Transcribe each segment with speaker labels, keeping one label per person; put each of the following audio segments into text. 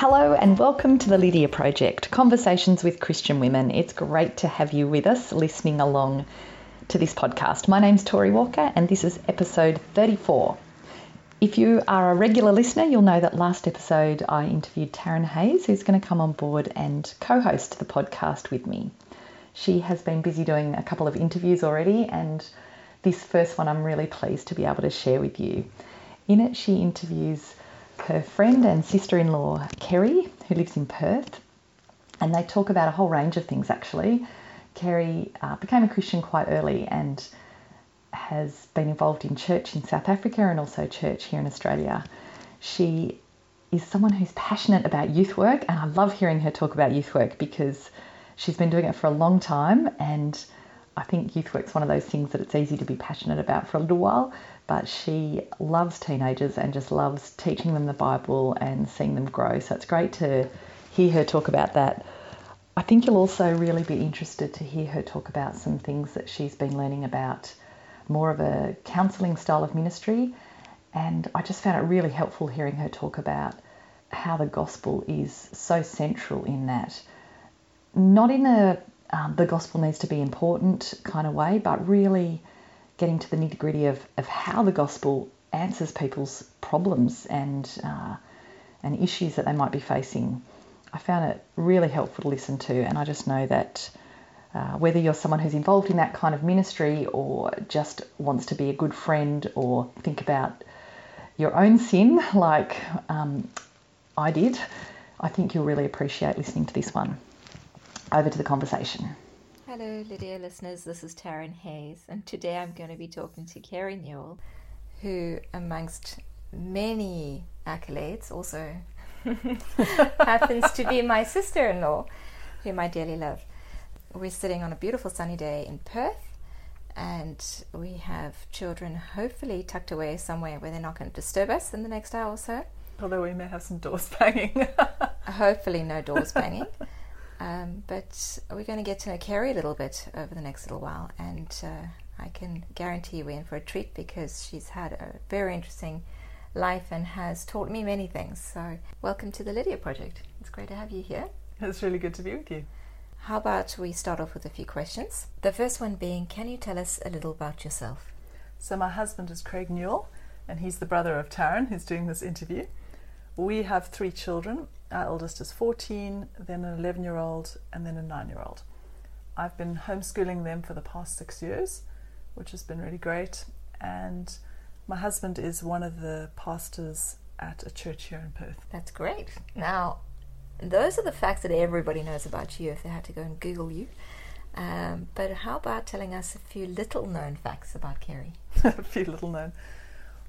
Speaker 1: Hello and welcome to the Lydia Project, Conversations with Christian Women. It's great to have you with us listening along to this podcast. My name's Tori Walker and this is episode 34. If you are a regular listener, you'll know that last episode I interviewed Taryn Hayes, who's going to come on board and co host the podcast with me. She has been busy doing a couple of interviews already, and this first one I'm really pleased to be able to share with you. In it, she interviews her friend and sister in law, Kerry, who lives in Perth, and they talk about a whole range of things actually. Kerry uh, became a Christian quite early and has been involved in church in South Africa and also church here in Australia. She is someone who's passionate about youth work, and I love hearing her talk about youth work because she's been doing it for a long time. And I think youth work's one of those things that it's easy to be passionate about for a little while, but she loves teenagers and just loves teaching them the Bible and seeing them grow. So it's great to hear her talk about that. I think you'll also really be interested to hear her talk about some things that she's been learning about more of a counselling style of ministry. And I just found it really helpful hearing her talk about how the gospel is so central in that. Not in a um, the gospel needs to be important kind of way, but really getting to the nitty gritty of, of how the gospel answers people's problems and uh, and issues that they might be facing. I found it really helpful to listen to, and I just know that uh, whether you're someone who's involved in that kind of ministry or just wants to be a good friend or think about your own sin, like um, I did, I think you'll really appreciate listening to this one. Over to the conversation.
Speaker 2: Hello, Lydia listeners. This is Taryn Hayes, and today I'm going to be talking to Kerry Newill, who, amongst many accolades, also happens to be my sister in law, whom I dearly love. We're sitting on a beautiful sunny day in Perth, and we have children hopefully tucked away somewhere where they're not going to disturb us in the next hour or so.
Speaker 3: Although we may have some doors banging.
Speaker 2: hopefully, no doors banging. Um, but we're going to get to know Kerry a little bit over the next little while, and uh, I can guarantee you we're in for a treat because she's had a very interesting life and has taught me many things. So, welcome to the Lydia Project. It's great to have you here.
Speaker 3: It's really good to be with you.
Speaker 2: How about we start off with a few questions? The first one being Can you tell us a little about yourself?
Speaker 3: So, my husband is Craig Newill, and he's the brother of Taryn, who's doing this interview. We have three children. Our eldest is 14, then an 11 year old, and then a 9 year old. I've been homeschooling them for the past six years, which has been really great. And my husband is one of the pastors at a church here in Perth.
Speaker 2: That's great. Now, those are the facts that everybody knows about you if they had to go and Google you. Um, but how about telling us a few little known facts about Kerry?
Speaker 3: a few little known.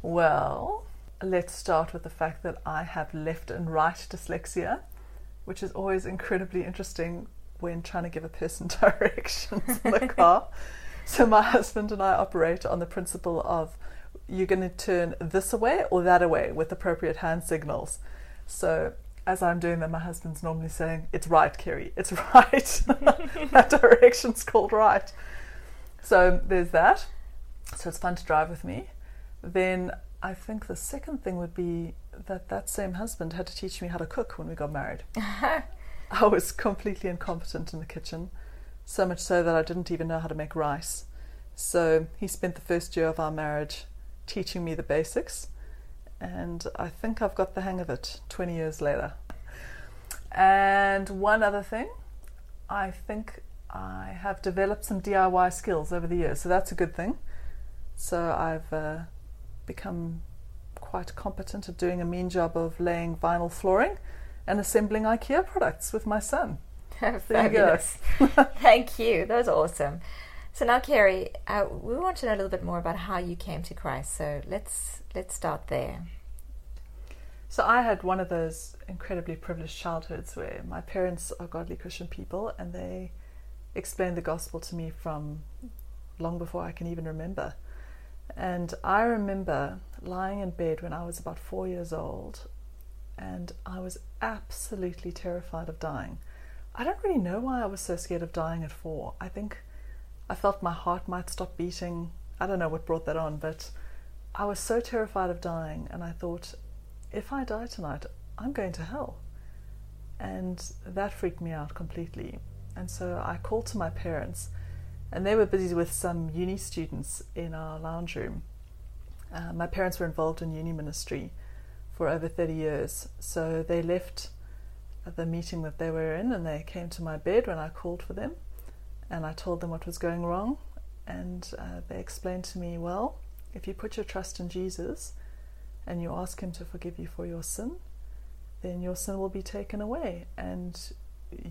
Speaker 3: Well, let's start with the fact that I have left and right dyslexia, which is always incredibly interesting when trying to give a person directions in the car. so my husband and I operate on the principle of you're going to turn this away or that away with appropriate hand signals. So as I'm doing that, my husband's normally saying, It's right, Kerry, it's right. that direction's called right. So there's that. So it's fun to drive with me. Then I think the second thing would be that that same husband had to teach me how to cook when we got married. I was completely incompetent in the kitchen, so much so that I didn't even know how to make rice. So he spent the first year of our marriage teaching me the basics, and I think I've got the hang of it 20 years later. And one other thing, I think I have developed some DIY skills over the years, so that's a good thing. So I've uh, become quite competent at doing a mean job of laying vinyl flooring and assembling IKEA products with my son.
Speaker 2: Fabulous. You Thank you. That was awesome. So now, Kerry, uh, we want to know a little bit more about how you came to Christ. So let's let's start there.
Speaker 3: So I had one of those incredibly privileged childhoods where my parents are godly Christian people, and they explained the gospel to me from long before I can even remember. And I remember lying in bed when I was about four years old, and I was absolutely terrified of dying. I don't really know why I was so scared of dying at four. I think I felt my heart might stop beating. I don't know what brought that on, but I was so terrified of dying, and I thought, if I die tonight, I'm going to hell. And that freaked me out completely. And so I called to my parents, and they were busy with some uni students in our lounge room. Uh, my parents were involved in uni ministry for over 30 years, so they left the meeting that they were in and they came to my bed when I called for them and I told them what was going wrong. And uh, they explained to me, well, if you put your trust in Jesus and you ask Him to forgive you for your sin, then your sin will be taken away and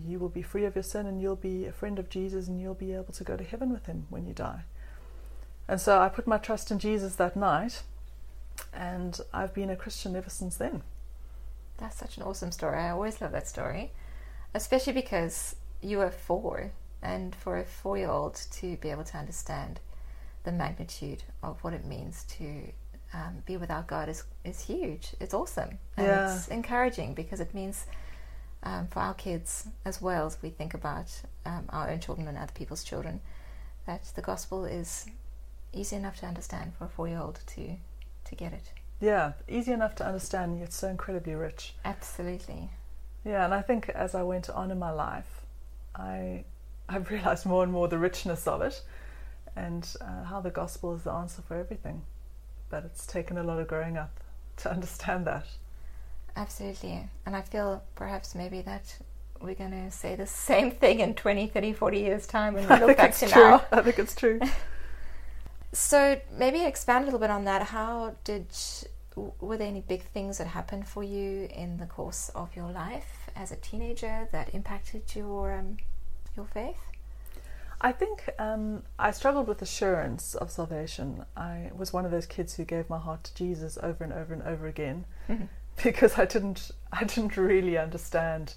Speaker 3: you will be free of your sin and you'll be a friend of Jesus and you'll be able to go to heaven with Him when you die. And so I put my trust in Jesus that night and I've been a Christian ever since then.
Speaker 2: That's such an awesome story. I always love that story, especially because you were four, and for a four year old to be able to understand the magnitude of what it means to um, be without God is, is huge. It's awesome. And
Speaker 3: Yeah.
Speaker 2: it's encouraging because it means um, for our kids as well as we think about um, our own children and other people's children that the gospel is easy enough to understand for a four year old to, to get it.
Speaker 3: Yeah, easy enough to understand, yet so incredibly rich.
Speaker 2: Absolutely.
Speaker 3: Yeah, and I think as I went on in my life, I I've realized more and more the richness of it, and uh, how the gospel is the answer for everything. But it's taken a lot of growing up to understand that.
Speaker 2: Absolutely. And I feel perhaps maybe that we're going to say the same thing in 20, 30, 40 years' time when we look back to
Speaker 3: true.
Speaker 2: now.
Speaker 3: I think it's true.
Speaker 2: So maybe expand a little bit on that. How did, were there any big things that happened for you in the course of your life as a teenager that impacted your, um, your faith?
Speaker 3: I think um, I struggled with assurance of salvation. I was one of those kids who gave my heart to Jesus over and over and over again because I didn't I didn't really understand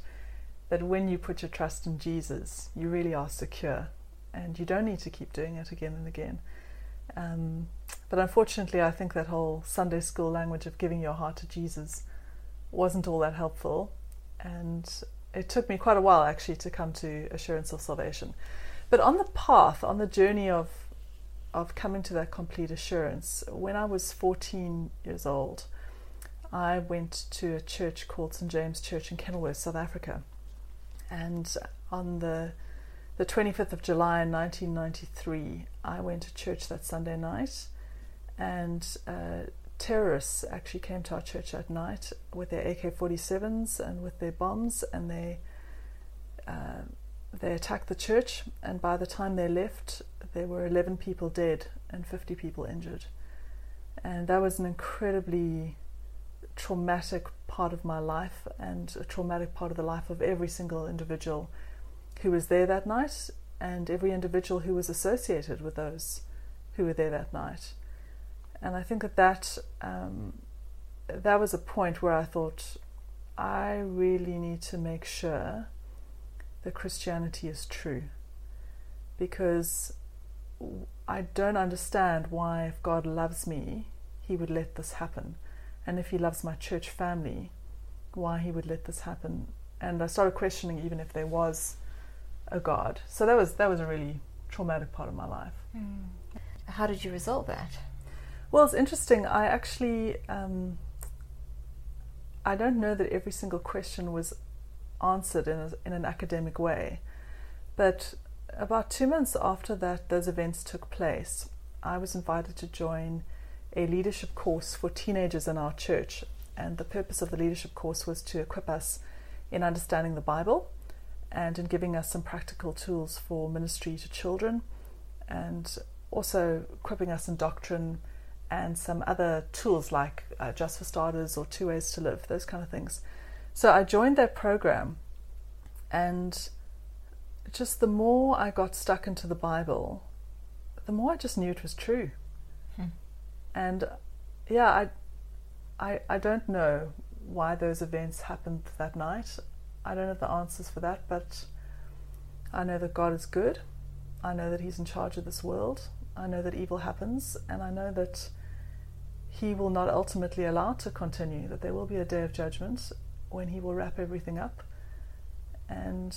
Speaker 3: that when you put your trust in Jesus, you really are secure, and you don't need to keep doing it again and again. Um, but unfortunately, I think that whole Sunday school language of giving your heart to Jesus wasn't all that helpful, and it took me quite a while actually to come to assurance of salvation. But on the path, on the journey of of coming to that complete assurance, when I was 14 years old, I went to a church called St James Church in Kenilworth, South Africa. And on the the 25th of July 1993, I went to church that Sunday night, and uh, terrorists actually came to our church at night with their AK-47s and with their bombs, and they uh, they attacked the church. And by the time they left, there were 11 people dead and 50 people injured, and that was an incredibly traumatic part of my life and a traumatic part of the life of every single individual who was there that night and every individual who was associated with those who were there that night. And I think that that, um, that was a point where I thought, I really need to make sure that Christianity is true because I don't understand why, if God loves me, He would let this happen and if he loves my church family, why he would let this happen. And I started questioning even if there was a God. So that was that was a really traumatic part of my life.
Speaker 2: How did you resolve that?
Speaker 3: Well, it's interesting. I actually um, I don't know that every single question was answered in a, in an academic way, but about two months after that those events took place, I was invited to join a leadership course for teenagers in our church. And the purpose of the leadership course was to equip us in understanding the Bible and in giving us some practical tools for ministry to children and also equipping us in doctrine and some other tools like uh, Just for Starters or Two Ways to Live, those kind of things. So I joined that program and just the more I got stuck into the Bible, the more I just knew it was true and yeah, I, I, I don't know why those events happened that night. I don't have the answers for that, but I know that God is good. I know that He's in charge of this world. I know that evil happens, and I know that He will not ultimately allow it to continue. That there will be a day of judgment when He will wrap everything up, and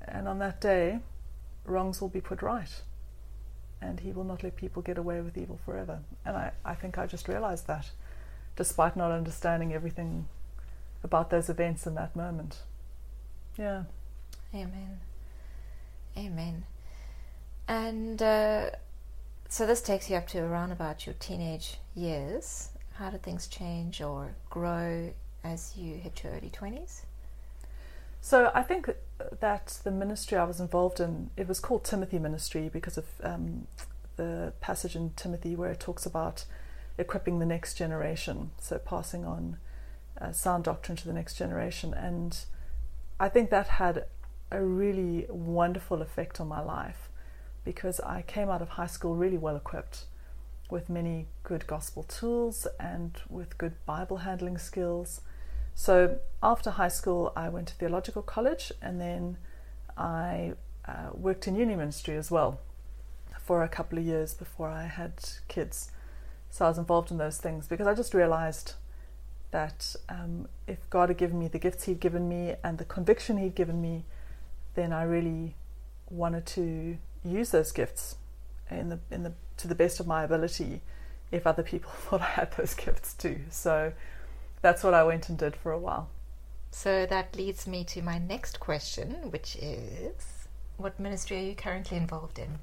Speaker 3: and on that day, wrongs will be put right and he will not let people get away with evil forever. And I, I think I just realized that, despite not understanding everything about those events in that moment. Yeah.
Speaker 2: Amen. Amen. And uh, so this takes you up to around about your teenage years. How did things change or grow as you hit your early 20s?
Speaker 3: So I think that the ministry I was involved in, it was called Timothy Ministry because of um, the passage in Timothy where it talks about equipping the next generation, so passing on uh, sound doctrine to the next generation. And I think that had a really wonderful effect on my life because I came out of high school really well equipped with many good gospel tools and with good Bible handling skills. So after high school, I went to theological college and then I uh, worked in uni ministry as well for a couple of years before I had kids. So I was involved in those things because I just realized that um, if God had given me the gifts He'd given me and the conviction He'd given me, then I really wanted to use those gifts in the in the to the best of my ability. If other people thought I had those gifts too, so that's what I went and did for a while.
Speaker 2: So that leads me to my next question, which is what ministry are you currently involved in?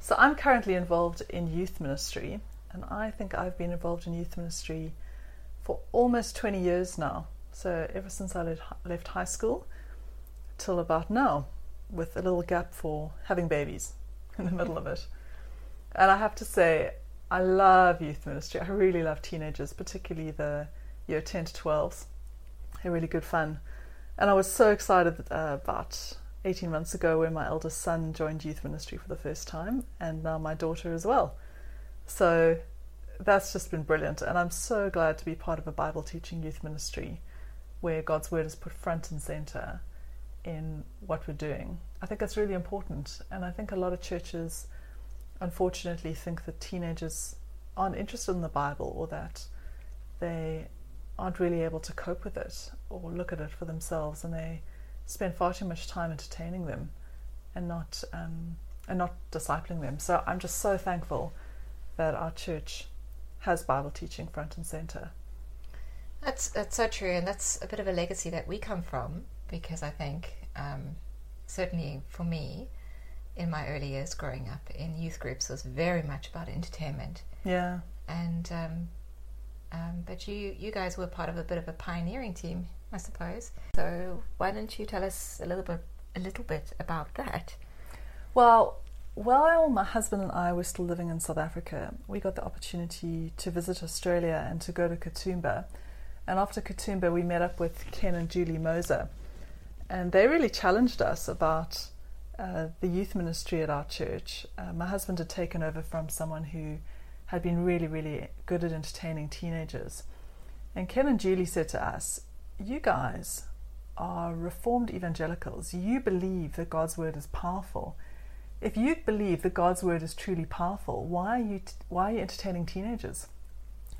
Speaker 3: So I'm currently involved in youth ministry, and I think I've been involved in youth ministry for almost 20 years now. So ever since I left high school till about now, with a little gap for having babies in the middle of it. And I have to say, I love youth ministry. I really love teenagers, particularly the year 10 to 12s. They're really good fun. And I was so excited uh, about 18 months ago when my eldest son joined youth ministry for the first time, and now my daughter as well. So that's just been brilliant. And I'm so glad to be part of a Bible teaching youth ministry where God's word is put front and center in what we're doing. I think that's really important. And I think a lot of churches, unfortunately, think that teenagers aren't interested in the Bible or that they aren't really able to cope with it or look at it for themselves, and they spend far too much time entertaining them and not um, and not discipling them. So I'm just so thankful that our church has Bible teaching front and center.
Speaker 2: That's that's so true, and that's a bit of a legacy that we come from because I think um, certainly for me, in my early years growing up in youth groups, was very much about entertainment.
Speaker 3: Yeah,
Speaker 2: and um, um, but you you guys were part of a bit of a pioneering team, I suppose. So why don't you tell us a little bit a little bit about that?
Speaker 3: Well, while my husband and I were still living in South Africa, we got the opportunity to visit Australia and to go to Katoomba. And after Katoomba, we met up with Ken and Julie Moser. And they really challenged us about uh, the youth ministry at our church. Uh, my husband had taken over from someone who had been really, really good at entertaining teenagers. And Ken and Julie said to us, You guys are reformed evangelicals. You believe that God's word is powerful. If you believe that God's word is truly powerful, why are you, t- why are you entertaining teenagers?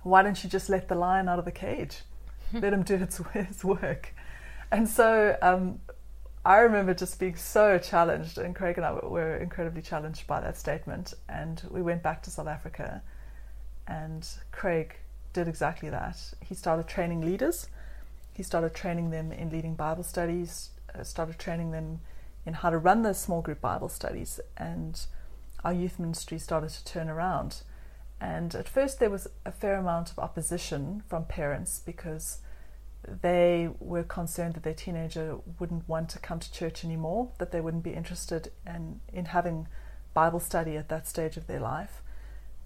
Speaker 3: Why don't you just let the lion out of the cage? let him do its, its work. And so um, I remember just being so challenged, and Craig and I were incredibly challenged by that statement. And we went back to South Africa and Craig did exactly that. He started training leaders, he started training them in leading Bible studies, uh, started training them in how to run those small group Bible studies, and our youth ministry started to turn around. And at first, there was a fair amount of opposition from parents because they were concerned that their teenager wouldn't want to come to church anymore, that they wouldn't be interested in, in having Bible study at that stage of their life.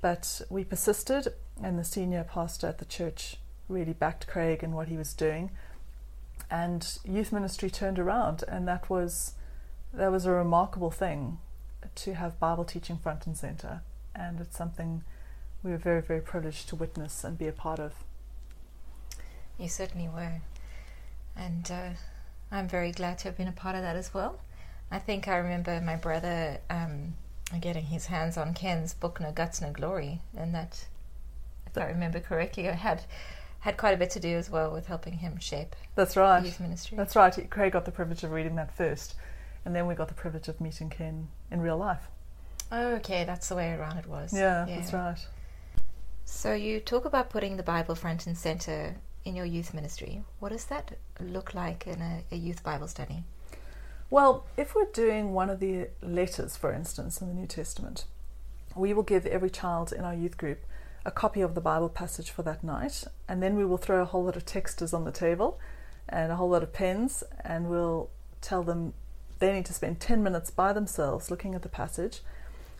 Speaker 3: But we persisted, and the senior pastor at the church really backed Craig and what he was doing. And youth ministry turned around, and that was that was a remarkable thing to have Bible teaching front and center. And it's something we were very, very privileged to witness and be a part of.
Speaker 2: You certainly were. And uh, I'm very glad to have been a part of that as well. I think I remember my brother um, getting his hands on Ken's book No Guts, No Glory, and that, if I remember correctly, had had quite a bit to do as well with helping him shape.
Speaker 3: That's right.
Speaker 2: Youth ministry.
Speaker 3: That's right. Craig got the privilege of reading that first, and then we got the privilege of meeting Ken in real life.
Speaker 2: Oh, okay, that's the way around it was.
Speaker 3: Yeah, yeah, that's right.
Speaker 2: So you talk about putting the Bible front and center in your youth ministry. What does that look like in a, a youth Bible study?
Speaker 3: Well, if we're doing one of the letters, for instance, in the New Testament, we will give every child in our youth group a copy of the Bible passage for that night, and then we will throw a whole lot of texters on the table and a whole lot of pens, and we'll tell them they need to spend 10 minutes by themselves looking at the passage,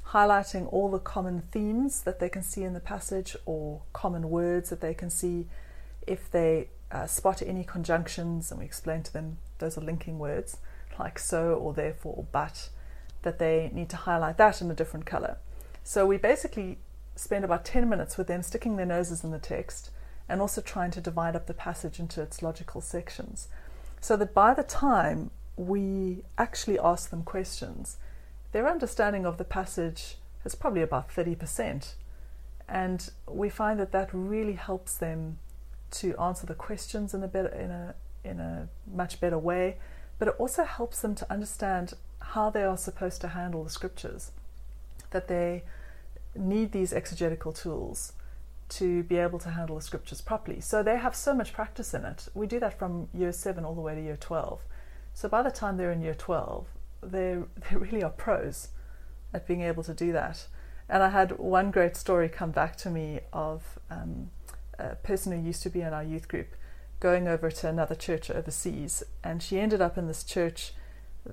Speaker 3: highlighting all the common themes that they can see in the passage or common words that they can see. If they uh, spot any conjunctions, and we explain to them those are linking words like so or therefore or but, that they need to highlight that in a different color. So we basically spend about 10 minutes with them sticking their noses in the text and also trying to divide up the passage into its logical sections. So that by the time we actually ask them questions, their understanding of the passage is probably about 30%. And we find that that really helps them to answer the questions in a better, in a in a much better way, but it also helps them to understand how they are supposed to handle the scriptures. That they need these exegetical tools to be able to handle the scriptures properly. So they have so much practice in it. We do that from year seven all the way to year 12. So by the time they're in year 12, they they really are pros at being able to do that. And I had one great story come back to me of um, a person who used to be in our youth group going over to another church overseas, and she ended up in this church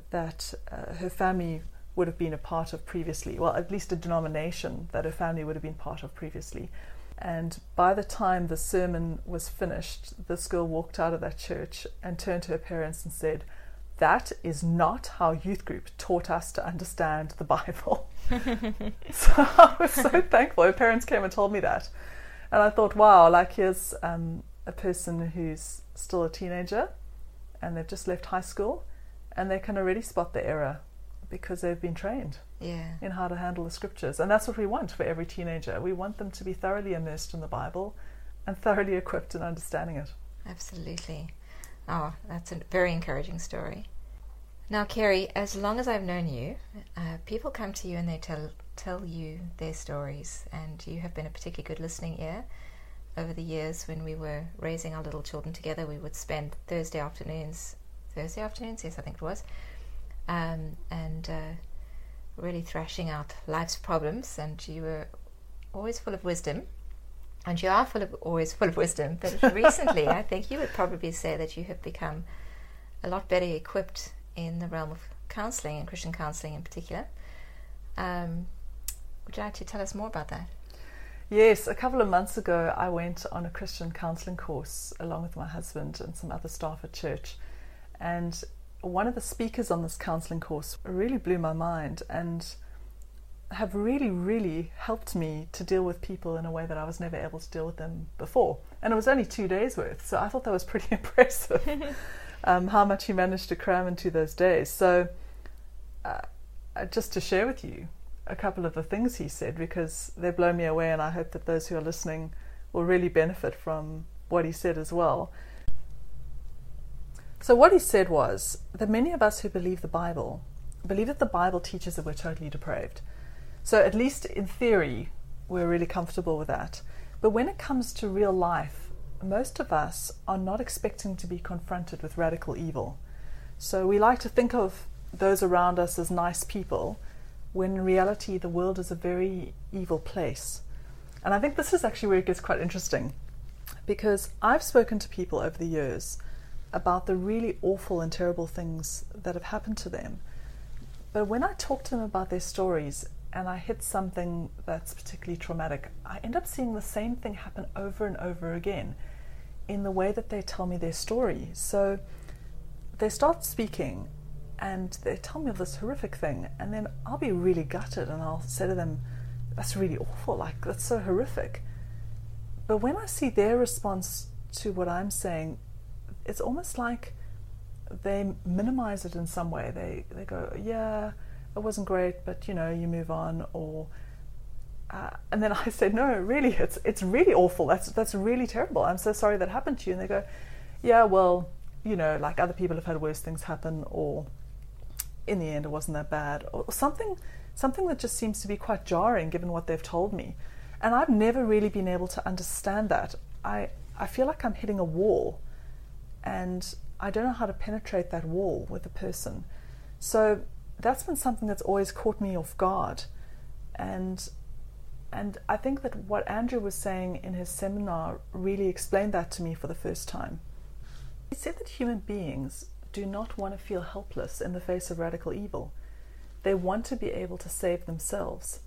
Speaker 3: that uh, her family would have been a part of previously, well, at least a denomination that her family would have been part of previously. And by the time the sermon was finished, this girl walked out of that church and turned to her parents and said, That is not how youth group taught us to understand the Bible. so I was so thankful. Her parents came and told me that. And I thought, wow, like here's um, a person who's still a teenager and they've just left high school and they can already spot the error because they've been trained
Speaker 2: Yeah.
Speaker 3: in how to handle the scriptures. And that's what we want for every teenager. We want them to be thoroughly immersed in the Bible and thoroughly equipped in understanding it.
Speaker 2: Absolutely. Oh, that's a very encouraging story. Now, Kerry, as long as I've known you, uh, people come to you and they tell tell you their stories, and you have been a particularly good listening ear. Over the years, when we were raising our little children together, we would spend Thursday afternoons, Thursday afternoons, yes, I think it was, um, and uh, really thrashing out life's problems. And you were always full of wisdom, and you are full of always full of wisdom. But recently, I think you would probably say that you have become a lot better equipped in the realm of counselling and Christian counselling in particular. Um, would you like to tell us more about that?
Speaker 3: Yes, a couple of months ago, I went on a Christian counselling course along with my husband and some other staff at church. And one of the speakers on this counselling course really blew my mind and have really, really helped me to deal with people in a way that I was never able to deal with them before. And it was only two days worth, so I thought that was pretty impressive um, how much he managed to cram into those days. So, uh, just to share with you a couple of the things he said because they blow me away, and I hope that those who are listening will really benefit from what he said as well. So, what he said was that many of us who believe the Bible believe that the Bible teaches that we're totally depraved. So, at least in theory, we're really comfortable with that. But when it comes to real life, most of us are not expecting to be confronted with radical evil. So, we like to think of those around us as nice people, when in reality, the world is a very evil place. And I think this is actually where it gets quite interesting because I've spoken to people over the years about the really awful and terrible things that have happened to them. But when I talk to them about their stories and I hit something that's particularly traumatic, I end up seeing the same thing happen over and over again in the way that they tell me their story. So they start speaking and they tell me of this horrific thing, and then I'll be really gutted and I'll say to them, That's really awful, like, that's so horrific. But when I see their response to what I'm saying, it's almost like they minimize it in some way. They they go, yeah, it wasn't great, but you know, you move on. Or uh, and then I say, no, really, it's it's really awful. That's that's really terrible. I'm so sorry that happened to you. And they go, yeah, well, you know, like other people have had worse things happen, or in the end, it wasn't that bad, or something something that just seems to be quite jarring given what they've told me. And I've never really been able to understand that. I I feel like I'm hitting a wall and I don't know how to penetrate that wall with a person. So that's been something that's always caught me off guard. And and I think that what Andrew was saying in his seminar really explained that to me for the first time. He said that human beings do not want to feel helpless in the face of radical evil. They want to be able to save themselves.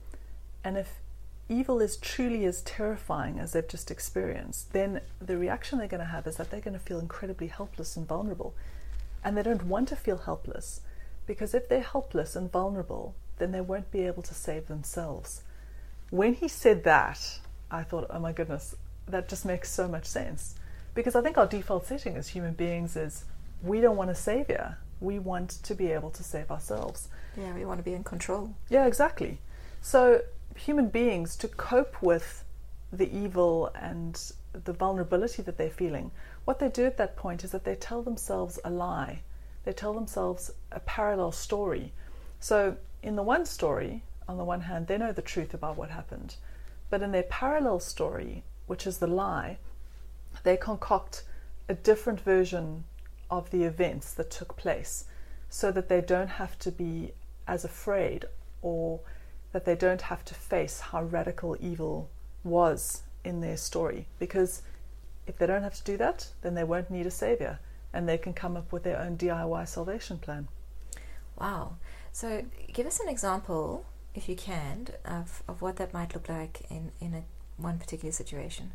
Speaker 3: And if evil is truly as terrifying as they've just experienced, then the reaction they're going to have is that they're going to feel incredibly helpless and vulnerable. And they don't want to feel helpless because if they're helpless and vulnerable, then they won't be able to save themselves. When he said that, I thought, oh my goodness, that just makes so much sense. Because I think our default setting as human beings is we don't want a savior. We want to be able to save ourselves.
Speaker 2: Yeah, we want to be in control.
Speaker 3: Yeah, exactly. So, human beings, to cope with the evil and the vulnerability that they're feeling, what they do at that point is that they tell themselves a lie. They tell themselves a parallel story. So, in the one story, on the one hand, they know the truth about what happened. But in their parallel story, which is the lie, they concoct a different version of the events that took place so that they don't have to be as afraid or that they don't have to face how radical evil was in their story. Because if they don't have to do that, then they won't need a savior and they can come up with their own DIY salvation plan.
Speaker 2: Wow. So, give us an example, if you can, of, of what that might look like in, in a, one particular situation.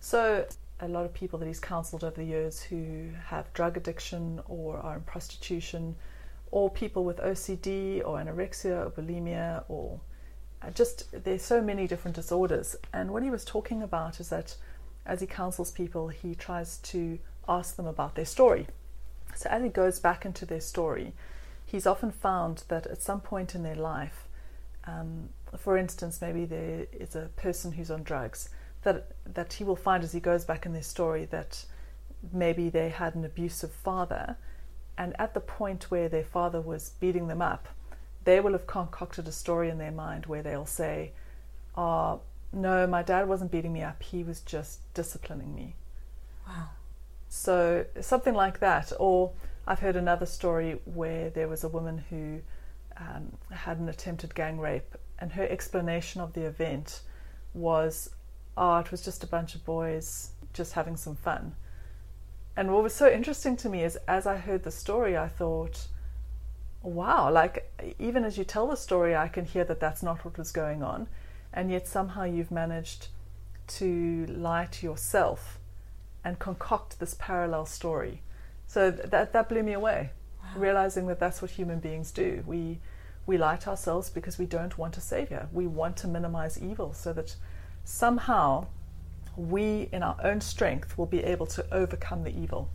Speaker 3: So, a lot of people that he's counseled over the years who have drug addiction or are in prostitution, or people with OCD or anorexia or bulimia, or uh, just there's so many different disorders. And what he was talking about is that as he counsels people, he tries to ask them about their story. So as he goes back into their story, he's often found that at some point in their life, um, for instance, maybe there is a person who's on drugs, that that he will find as he goes back in their story that maybe they had an abusive father, and at the point where their father was beating them up, they will have concocted a story in their mind where they'll say, "Oh, no, my dad wasn't beating me up; he was just disciplining me."
Speaker 2: Wow.
Speaker 3: So something like that, or I've heard another story where there was a woman who um, had an attempted gang rape, and her explanation of the event was, "Oh, it was just a bunch of boys just having some fun." And what was so interesting to me is, as I heard the story, I thought, "Wow!" Like even as you tell the story, I can hear that that's not what was going on, and yet somehow you've managed to lie to yourself and concoct this parallel story. So that that blew me away, wow. realizing that that's what human beings do. We we lie to ourselves because we don't want a savior. We want to minimize evil so that somehow we, in our own strength, will be able to overcome the evil.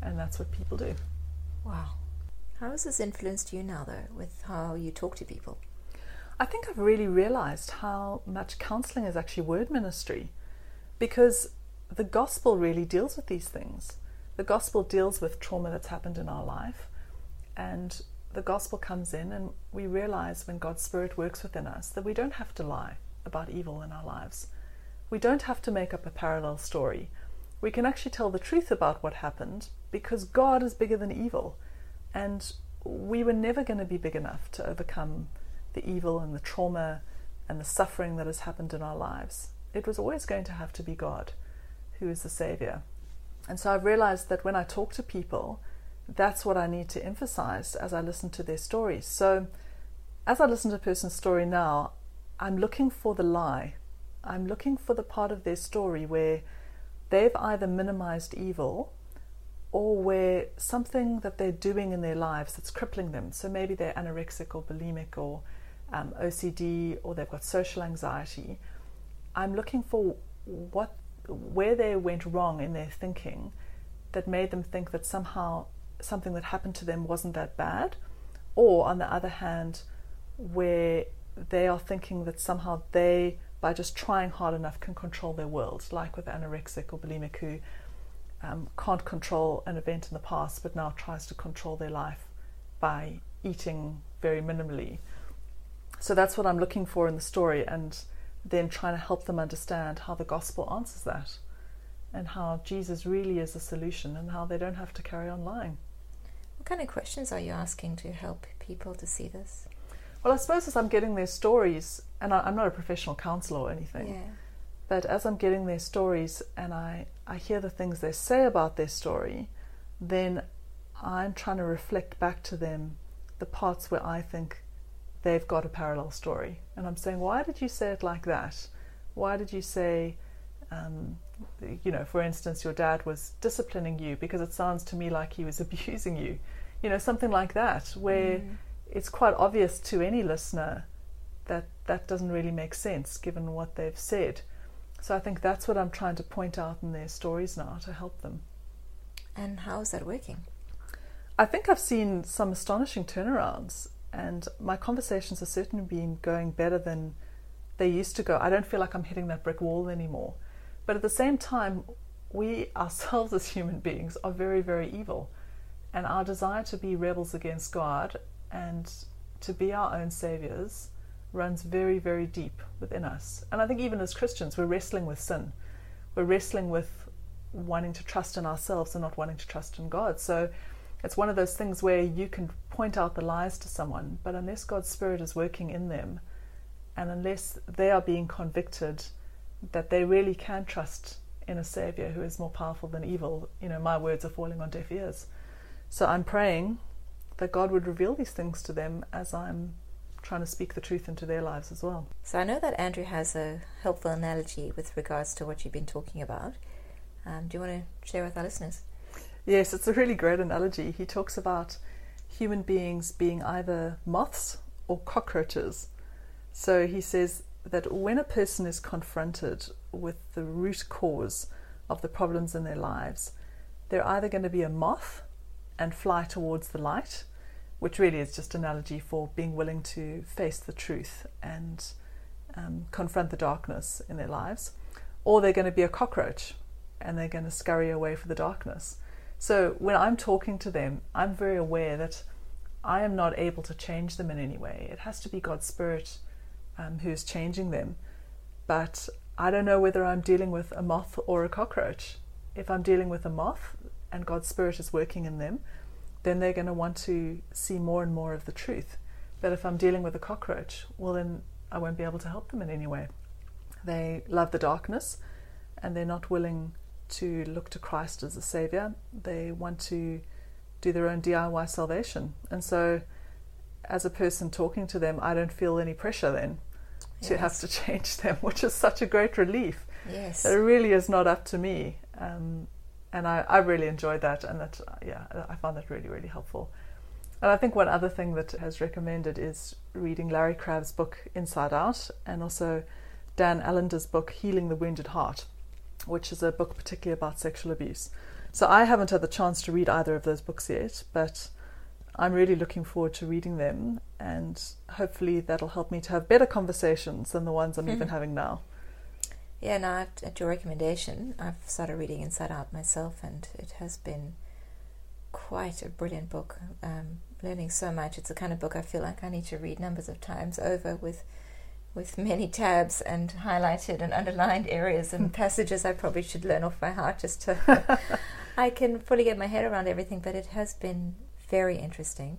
Speaker 3: And that's what people do.
Speaker 2: Wow. How has this influenced you now, though, with how you talk to people?
Speaker 3: I think I've really realized how much counseling is actually word ministry because the gospel really deals with these things. The gospel deals with trauma that's happened in our life, and the gospel comes in, and we realize when God's Spirit works within us that we don't have to lie about evil in our lives. We don't have to make up a parallel story. We can actually tell the truth about what happened because God is bigger than evil, and we were never going to be big enough to overcome the evil and the trauma and the suffering that has happened in our lives. It was always going to have to be God who is the Savior. And so I've realized that when I talk to people, that's what I need to emphasize as I listen to their stories. So as I listen to a person's story now, I'm looking for the lie. I'm looking for the part of their story where they've either minimized evil or where something that they're doing in their lives that's crippling them. So maybe they're anorexic or bulimic or um, OCD or they've got social anxiety. I'm looking for what where they went wrong in their thinking that made them think that somehow something that happened to them wasn't that bad, or on the other hand, where they are thinking that somehow they, by just trying hard enough, can control their world, like with anorexic or bulimic, who um, can't control an event in the past but now tries to control their life by eating very minimally. So that's what I'm looking for in the story, and then trying to help them understand how the gospel answers that and how Jesus really is the solution and how they don't have to carry on lying.
Speaker 2: What kind of questions are you asking to help people to see this?
Speaker 3: Well, I suppose as I'm getting their stories, and I, I'm not a professional counselor or anything,
Speaker 2: Yeah.
Speaker 3: but as I'm getting their stories and I, I hear the things they say about their story, then I'm trying to reflect back to them the parts where I think they've got a parallel story. And I'm saying, why did you say it like that? Why did you say, um, you know, for instance, your dad was disciplining you because it sounds to me like he was abusing you? You know, something like that, where
Speaker 2: Mm.
Speaker 3: It's quite obvious to any listener that that doesn't really make sense given what they've said. So I think that's what I'm trying to point out in their stories now to help them.
Speaker 2: And how is that working?
Speaker 3: I think I've seen some astonishing turnarounds, and my conversations have certainly been going better than they used to go. I don't feel like I'm hitting that brick wall anymore. But at the same time, we ourselves as human beings are very, very evil. And our desire to be rebels against God and to be our own saviors runs very, very deep within us. And I think even as Christians, we're wrestling with sin. We're wrestling with wanting to trust in ourselves and not wanting to trust in God. So it's one of those things where you can point out the lies to someone, but unless God's Spirit is working in them, and unless they are being convicted that they really can trust in a Savior who is more powerful than evil, you know, my words are falling on deaf ears. So I'm praying that God would reveal these things to them as I'm trying to speak the truth into their lives as well.
Speaker 2: So I know that Andrew has a helpful analogy with regards to what you've been talking about. Um, do you want to share with our listeners?
Speaker 3: Yes, it's a really great analogy. He talks about human beings being either moths or cockroaches. So he says that when a person is confronted with the root cause of the problems in their lives, they're either going to be a moth and fly towards the light, which really is just analogy for being willing to face the truth and um, confront the darkness in their lives, or they're going to be a cockroach and they're going to scurry away for the darkness. So when I'm talking to them, I'm very aware that I am not able to change them in any way. It has to be God's Spirit um, who's changing them. But I don't know whether I'm dealing with a moth or a cockroach. If I'm dealing with a moth and God's Spirit is working in them, then they're going to want to see more and more of the truth. But if I'm dealing with a cockroach, well, then I won't be able to help them in any way. They love the darkness and they're not willing to look to Christ as a savior. They want to do their own DIY salvation. And so, as a person talking to them, I don't feel any pressure then to have to change them, which is such a great relief.
Speaker 2: Yes.
Speaker 3: It really is not up to me. Um, and I, I really enjoyed that, and that, yeah, I found that really, really helpful. And I think one other thing that has recommended is reading Larry Crabb's book Inside Out, and also Dan Allender's book Healing the Wounded Heart, which is a book particularly about sexual abuse. So I haven't had the chance to read either of those books yet, but I'm really looking forward to reading them, and hopefully that'll help me to have better conversations than the ones I'm even
Speaker 2: Mhm.
Speaker 3: having now.
Speaker 2: Yeah, no, at, at your recommendation, I've started reading Inside Out myself, and it has been quite a brilliant book. Um, learning so much. It's the kind of book I feel like I need to read numbers of times over with with many tabs and highlighted and underlined areas and passages I probably should learn off by heart just to I can fully get my head around everything. But it has been very interesting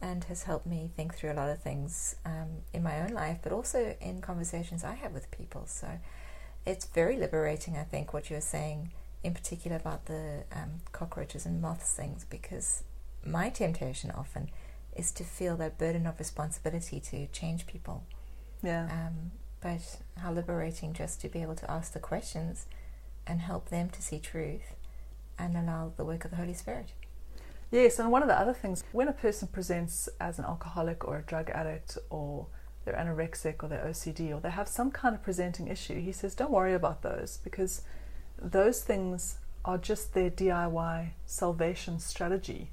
Speaker 2: and has helped me think through a lot of things um, in my own life, but also in conversations I have with people. So it's very liberating, I think, what you're saying in particular about the um, cockroaches and moths things, because my temptation often is to feel that burden of responsibility to change people.
Speaker 3: Yeah.
Speaker 2: Um, but how liberating just to be able to ask the questions and help them to see truth and allow the work of the Holy Spirit.
Speaker 3: Yes, and one of the other things, when a person presents as an alcoholic or a drug addict or they're anorexic or they're OCD or they have some kind of presenting issue, he says, don't worry about those because those things are just their DIY salvation strategy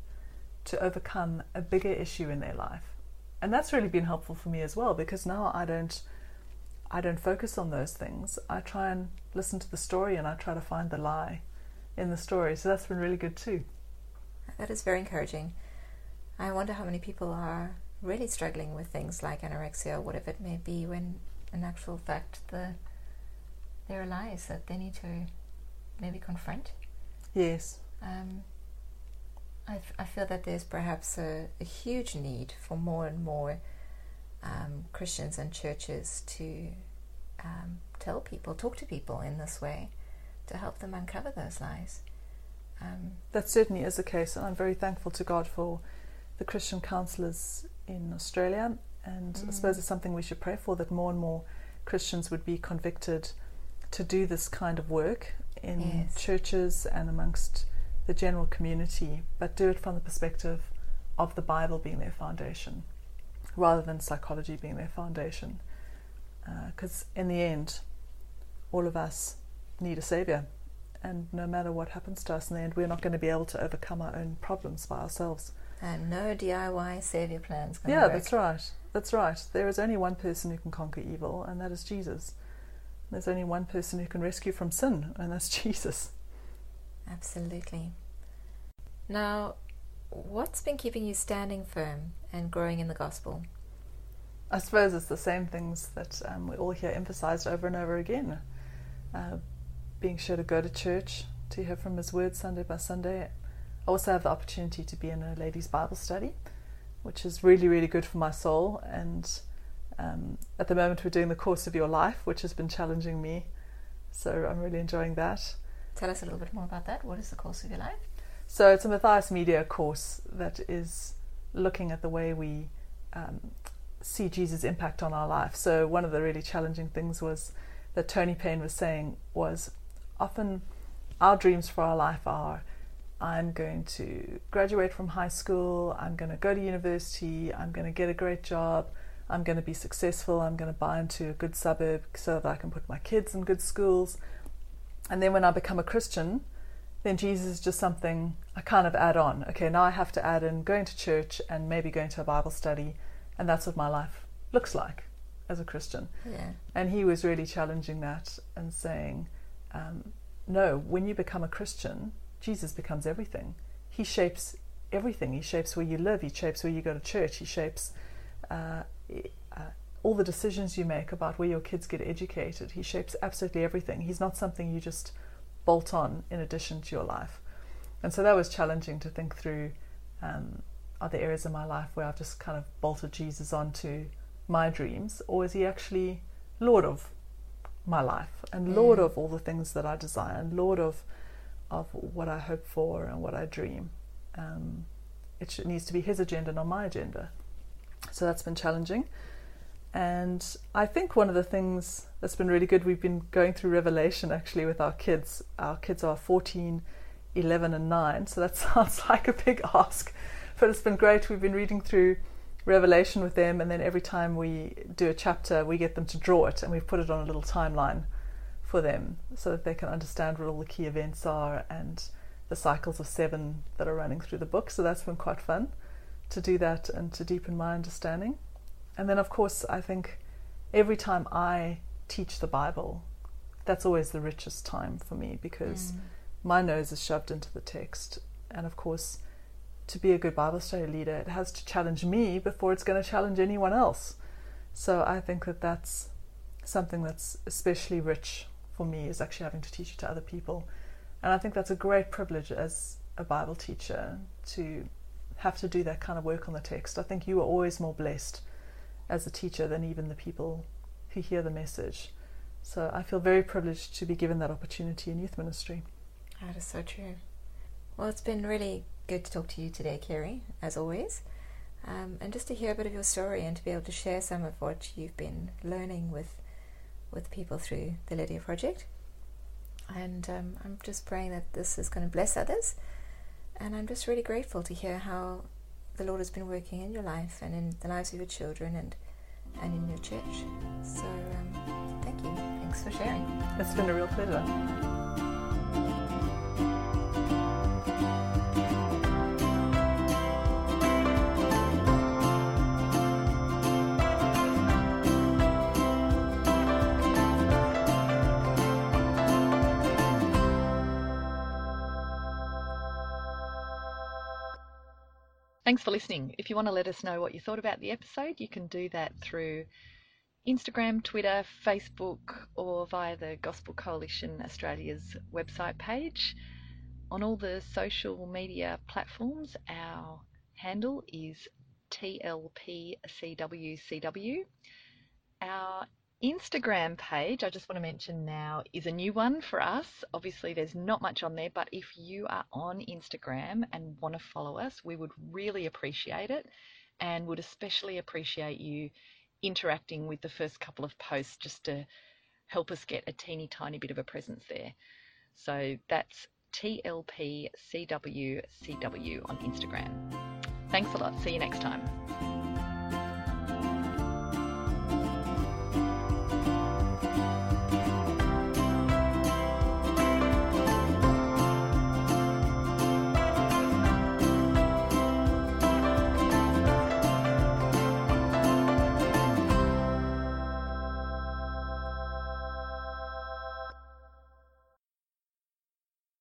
Speaker 3: to overcome a bigger issue in their life. And that's really been helpful for me as well because now I don't I don't focus on those things. I try and listen to the story and I try to find the lie in the story. So that's been really good too.
Speaker 2: That is very encouraging. I wonder how many people are really struggling with things like anorexia or whatever it may be when in actual fact the there are lies that they need to maybe confront.
Speaker 3: Yes.
Speaker 2: Um, I, f- I feel that there's perhaps a, a huge need for more and more um, Christians and churches to um, tell people, talk to people in this way, to help them uncover those lies. Um,
Speaker 3: That certainly is the case, and I'm very thankful to God for the Christian counsellors in Australia. And I suppose
Speaker 2: Mm.
Speaker 3: it's something we should pray for that more and more Christians would be convicted to do this kind of work in
Speaker 2: Yes.
Speaker 3: churches and amongst the general community, but do it from the perspective of the Bible being their foundation rather than psychology being their foundation. Because in the end, all of us need a savior and no matter what happens to us in the end, we're not going to be able to overcome our own problems by ourselves.
Speaker 2: And no DIY savior plans.
Speaker 3: Yeah,
Speaker 2: work.
Speaker 3: that's right. That's right. There is only one person who can conquer evil, and that is Jesus. There's only one person who can rescue from sin, and that's Jesus.
Speaker 2: Absolutely. Now, what's been keeping you standing firm and growing in the gospel?
Speaker 3: I suppose it's the same things that um, we all hear emphasized over and over again. Uh, being sure to go to church, to hear from His Word Sunday by Sunday. I also have the opportunity to be in a ladies' Bible study, which is really, really good for my soul. And um, at the moment, we're doing the course of your life, which has been challenging me. So I'm really enjoying that.
Speaker 2: Tell us a little bit more about that. What is the course of your life?
Speaker 3: So it's a Matthias Media course that is looking at the way we um, see Jesus' impact on our life. So one of the really challenging things was that Tony Payne was saying was often our dreams for our life are I'm going to graduate from high school, I'm going to go to university, I'm going to get a great job, I'm going to be successful, I'm going to buy into a good suburb so that I can put my kids in good schools. And then when I become a Christian, then Jesus is just something I kind of add on. Okay, now I have to add in going to church and maybe going to a Bible study, and that's what my life looks like as a Christian.
Speaker 2: Yeah.
Speaker 3: And he was really challenging that and saying, um, no, when you become a Christian, Jesus becomes everything. He shapes everything. He shapes where you live, he shapes where you go to church, he shapes uh, uh, all the decisions you make about where your kids get educated. He shapes absolutely everything. He's not something you just bolt on in addition to your life. And so that was challenging to think through um, are there areas in my life where I've just kind of bolted Jesus onto my dreams, or is he actually Lord of my life and Lord
Speaker 2: Mm.
Speaker 3: of all the things that I desire and Lord of of what I hope for and what I dream? Um, it should, needs to be his agenda, not my agenda. So that's been challenging. And I think one of the things that's been really good, we've been going through Revelation actually with our kids. Our kids are 14, 11, and 9, so that sounds like a big ask. But it's been great. We've been reading through Revelation with them, and then every time we do a chapter, we get them to draw it, and we've put it on a little timeline for them so that they can understand what all the key events are and the cycles of seven that are running through the book. So that's been quite fun to do that and to deepen my understanding. And then, of course, I think every time I teach the Bible, that's always the richest time for me because
Speaker 2: Mm.
Speaker 3: my nose is shoved into the text. And of course, to be a good Bible study leader, it has to challenge me before it's going to challenge anyone else. So I think that that's something that's especially rich for me is actually having to teach it to other people. And I think that's a great privilege as a Bible teacher to have to do that kind of work on the text. I think you are always more blessed as a teacher than even the people who hear the message. So I feel very privileged to be given that opportunity in youth ministry.
Speaker 2: That is so true. Well, it's been really good to talk to you today, Kerry, as always. Um, and just to hear a bit of your story and to be able to share some of what you've been learning with with people through the Lydia Project. And um, I'm just praying that this is going to bless others. And I'm just really grateful to hear how the Lord has been working in your life and in the lives of your children and and in your church. So um, thank you. Thanks for sharing.
Speaker 3: It's been a real pleasure.
Speaker 1: Thanks for listening. If you want to let us know what you thought about the episode, you can do that through Instagram, Twitter, Facebook, or via the Gospel Coalition Australia's website page on all the social media platforms, our handle is TLPCWCW. Our Instagram page, I just want to mention now, is a new one for us. Obviously, there's not much on there, but if you are on Instagram and want to follow us, we would really appreciate it and would especially appreciate you interacting with the first couple of posts just to help us get a teeny tiny bit of a presence there. So that's TLPCWCW on Instagram. Thanks a lot. See you next time.